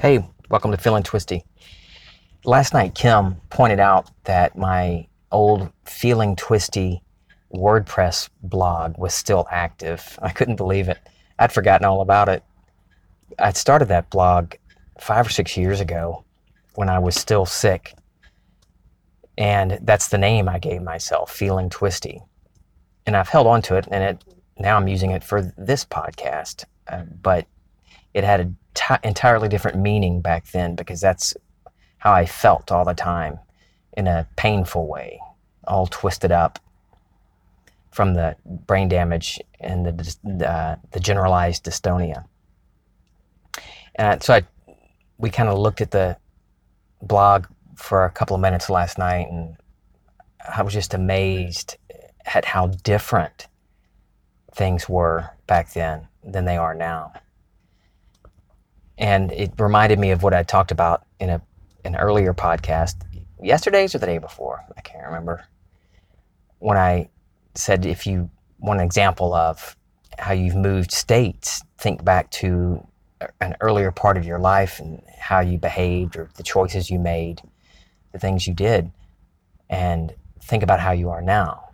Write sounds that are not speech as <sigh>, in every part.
Hey, welcome to Feeling Twisty. Last night, Kim pointed out that my old Feeling Twisty WordPress blog was still active. <laughs> I couldn't believe it. I'd forgotten all about it. I'd started that blog five or six years ago when I was still sick. And that's the name I gave myself, Feeling Twisty. And I've held on to it, and it now I'm using it for this podcast. Uh, but it had a t- entirely different meaning back then because that's how I felt all the time in a painful way, all twisted up from the brain damage and the, uh, the generalized dystonia. And so I, we kind of looked at the blog for a couple of minutes last night and I was just amazed at how different things were back then than they are now and it reminded me of what I talked about in a an earlier podcast, yesterday's or the day before, I can't remember, when I said if you want an example of how you've moved states, think back to an earlier part of your life and how you behaved or the choices you made, the things you did, and think about how you are now.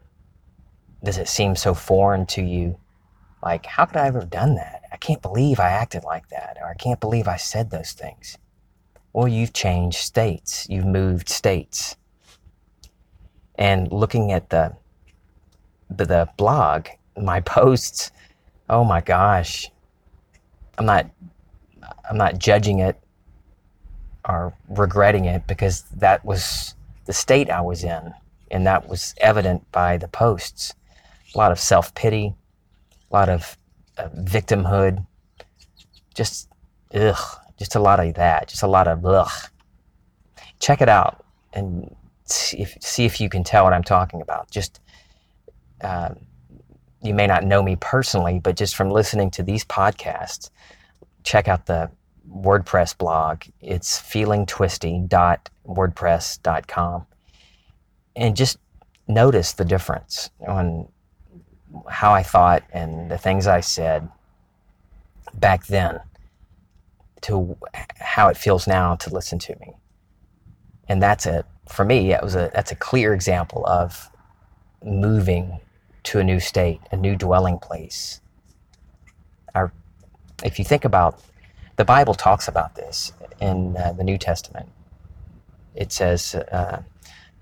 Does it seem so foreign to you? Like, how could I ever have done that? I can't believe I acted like that, or I can't believe I said those things. Well, you've changed states, you've moved states. And looking at the, the, the blog, my <laughs> posts, oh my gosh, I'm not, I'm not judging it or regretting it because that was the state I was in. And that was evident by the posts. A lot of self pity, a lot of uh, victimhood, just ugh, just a lot of that, just a lot of ugh. Check it out and see if, see if you can tell what I'm talking about. Just um, you may not know me personally, but just from listening to these podcasts, check out the WordPress blog. It's feelingtwisty.wordpress.com. And just notice the difference on how I thought and the things I said back then to how it feels now to listen to me. And that's it. For me, it was a that's a clear example of moving to a new state, a new dwelling place. Our, if you think about the Bible talks about this in uh, the New Testament. It says, uh,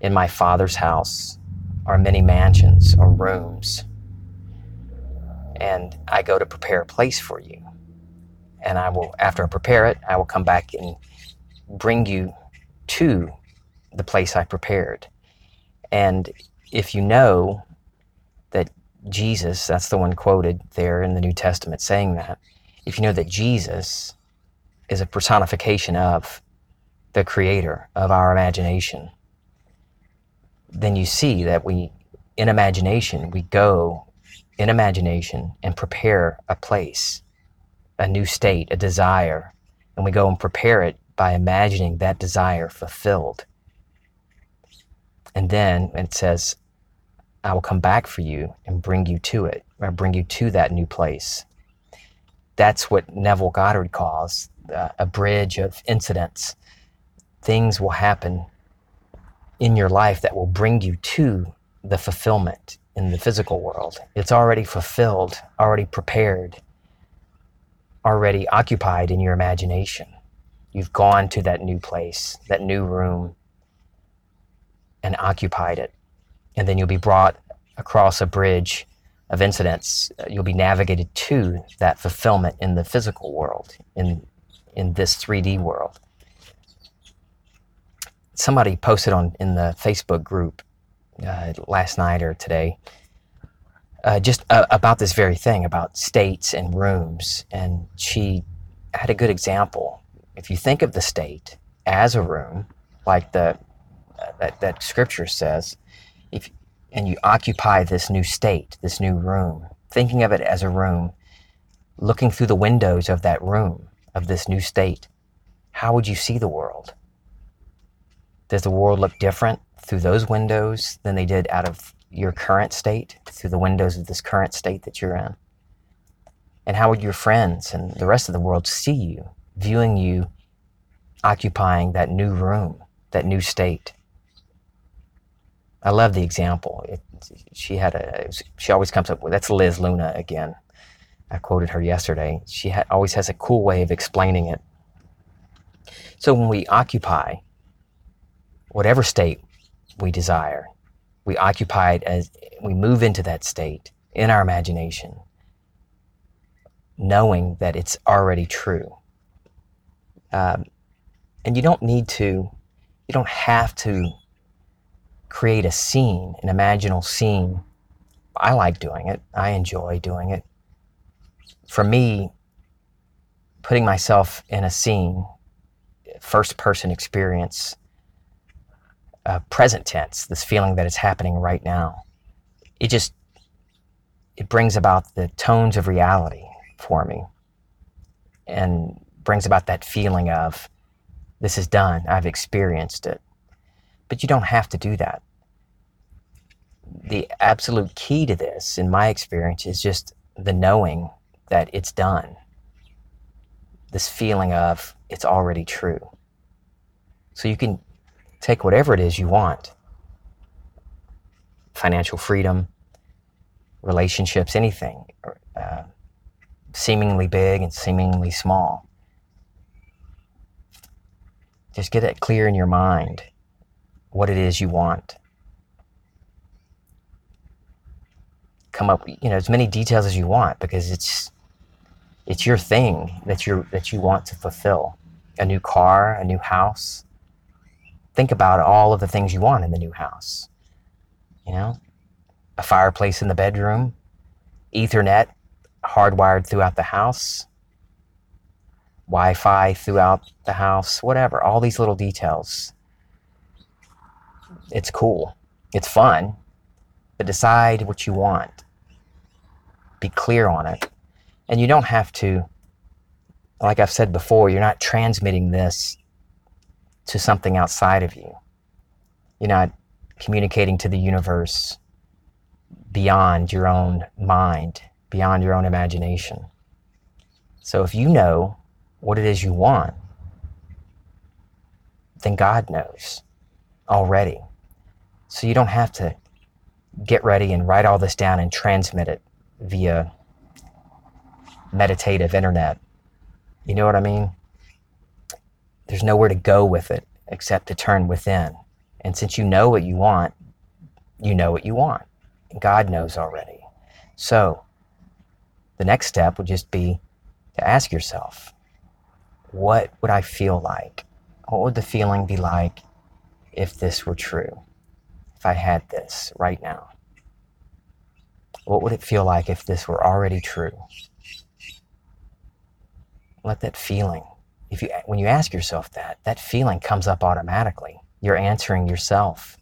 "In my Father's house are many mansions or rooms." And I go to prepare a place for you. And I will, after I prepare it, I will come back and bring you to the place I prepared. And if you know that Jesus, that's the one quoted there in the New Testament saying that, if you know that Jesus is a personification of the creator of our imagination, then you see that we, in imagination, we go in imagination and prepare a place, a new state, a desire. And we go and prepare it by imagining that desire fulfilled. And then it says, I will come back for you and bring you to it, or bring you to that new place. That's what Neville Goddard calls uh, a bridge of incidents. Things will happen in your life that will bring you to the fulfillment in the physical world. It's already fulfilled, already prepared, already occupied in your imagination. You've gone to that new place, that new room, and occupied it. And then you'll be brought across a bridge of incidents. You'll be navigated to that fulfillment in the physical world, in, in this 3D world. Somebody posted on in the Facebook group uh, last night or today, uh, just uh, about this very thing about states and rooms. And she had a good example. If you think of the state as a room, like the uh, that, that scripture says, if and you occupy this new state, this new room, thinking of it as a room, looking through the windows of that room, of this new state, how would you see the world? Does the world look different through those windows than they did out of your current state, through the windows of this current state that you're in? And how would your friends and the rest of the world see you, viewing you occupying that new room, that new state. I love the example. It, she had a. She always comes up with. That's Liz Luna again. I quoted her yesterday. She ha- always has a cool way of explaining it. So when we occupy whatever state we desire, we occupy it as we move into that state in our imagination, knowing that it's already true. Um, and you don't need to, you don't have to create a scene, an imaginal scene. I like doing it, I enjoy doing it. For me, putting myself in a scene, first person experience, uh, present tense, this feeling that it's happening right now, it just it brings about the tones of reality for me and brings about that feeling of this is done i've experienced it. But you don't have to do that. The absolute key to this in my experience is just the knowing that it's done. This feeling of it's already true. So you can take whatever it is you want financial freedom relationships, anything, uh, seemingly big and seemingly small. Just get it clear in your mind what it is you want. Come up, you know, as many details as you want because it's it's your thing that you that you want to fulfill. A new car, a new house. Think about all of the things you want in the new house. You know, a fireplace in the bedroom, Ethernet hardwired throughout the house, Wi Fi throughout the house, whatever, all these little details. It's cool, it's fun, but decide what you want. Be clear on it. And you don't have to, like I've said before, you're not transmitting this to something outside of you. You're not communicating to the universe beyond your own mind, beyond your own imagination. So if you know what it is you want, then God knows already. So you don't have to get ready and write all this down and transmit it via meditative internet. You know what I mean? There's nowhere to go with it except to turn within. And since you know what you want, you know what you want. God knows already. So the next step would just be to ask yourself, what would I feel like? What would the feeling be like if this were true? If I had this right now? What would it feel like if this were already true? Let that feeling, if you when you ask yourself that, that feeling comes up automatically. You're answering yourself.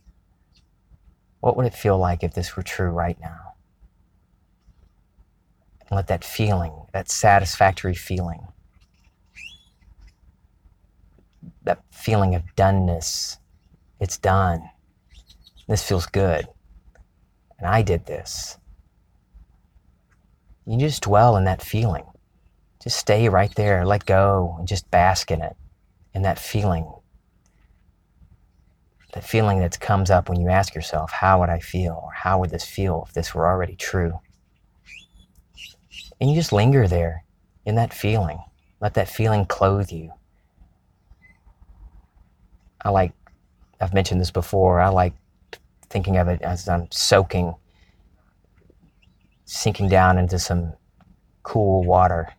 What would it feel like if this were true right now? And let that feeling, that satisfactory feeling, that feeling of doneness, it's done. This feels good. And I did this. You just dwell in that feeling. Just stay right there, let go, and just bask in it, in that feeling the feeling that comes up when you ask yourself, how would I feel? Or how would this feel if this were already true? And you just linger there in that feeling. Let that feeling clothe you. I like, I've mentioned this before, I like thinking of it as I'm soaking, sinking down into some cool water.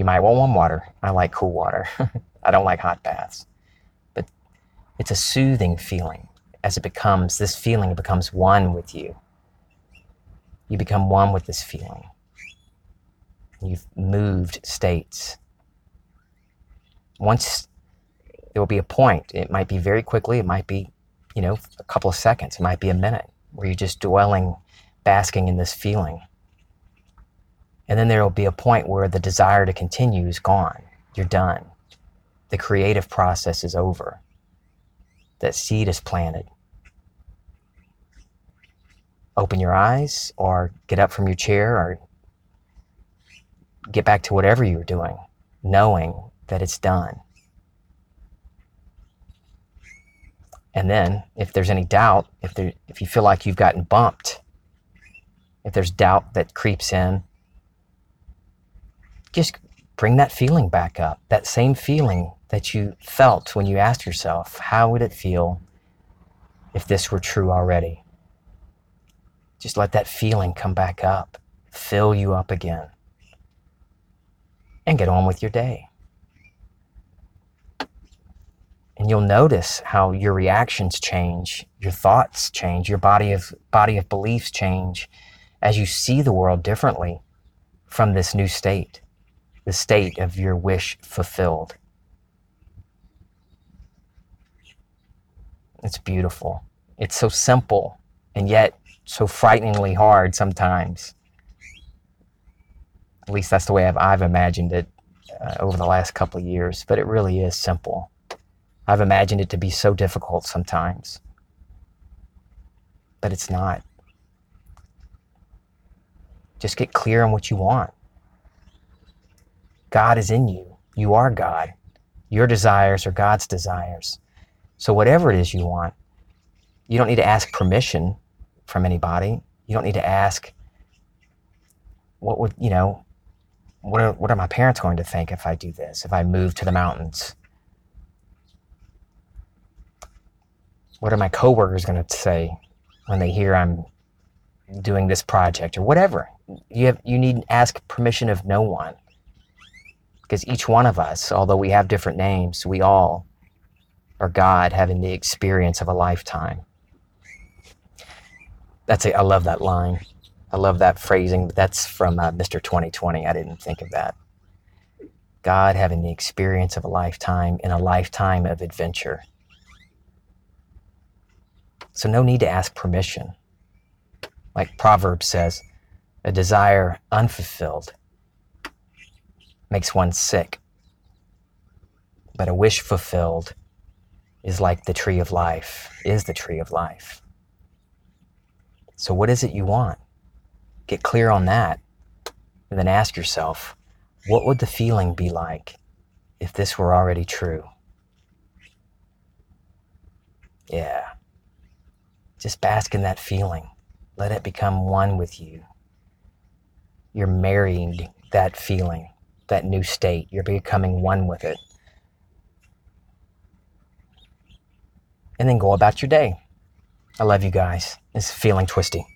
You might want warm water. I like cool water. <laughs> I don't like hot baths. But it's a soothing feeling as it becomes, this feeling becomes one with you. You become one with this feeling. You've moved states. Once there will be a point, it might be very quickly, it might be, you know, a couple of seconds, it might be a minute, where you're just dwelling, basking in this feeling. And then there will be a point where the desire to continue is gone. You're done. The creative process is over that seed is planted. Open your eyes or get up from your chair or get back to whatever you're doing, knowing that it's done. And then, if there's any doubt, if there, if you feel like you've gotten bumped, if there's doubt that creeps in, just bring that feeling back up. That same feeling that you felt when you asked yourself, how would it feel if this were true already? Just let that feeling come back up, fill you up again, and get on with your day. And you'll notice how your reactions change, your thoughts change, your body of body of beliefs change as you see the world differently from this new state, the state of your wish fulfilled. It's beautiful. It's so simple and yet so frighteningly hard sometimes. At least that's the way I've, I've imagined it uh, over the last couple of years, but it really is simple. I've imagined it to be so difficult sometimes, but it's not. Just get clear on what you want. God is in you. You are God. Your desires are God's desires. So, whatever it is you want, you don't need to ask permission from anybody. You don't need to ask, what would, you know, what are, what are my parents going to think if I do this, if I move to the mountains? What are my coworkers going to say when they hear I'm doing this project or whatever? You have you need to ask permission of no one. Because each one of us, although we have different names, we all are God having the experience of a lifetime. That's a, I love that line. I love that phrasing. That's from uh, Mr. 2020. I didn't think of that. God having the experience of a lifetime in a lifetime of adventure. So, no need to ask permission. Like Proverbs says, a desire unfulfilled makes one sick, but a wish fulfilled is like the tree of life, is the tree of life. So, what is it you want? Get clear on that, and then ask yourself, what would the feeling be like if this were already true? Yeah. Just bask in that feeling. Let it become one with you. You're marrying that feeling, that new state. You're becoming one with it. And then go about your day. I love you guys. It's feeling twisty.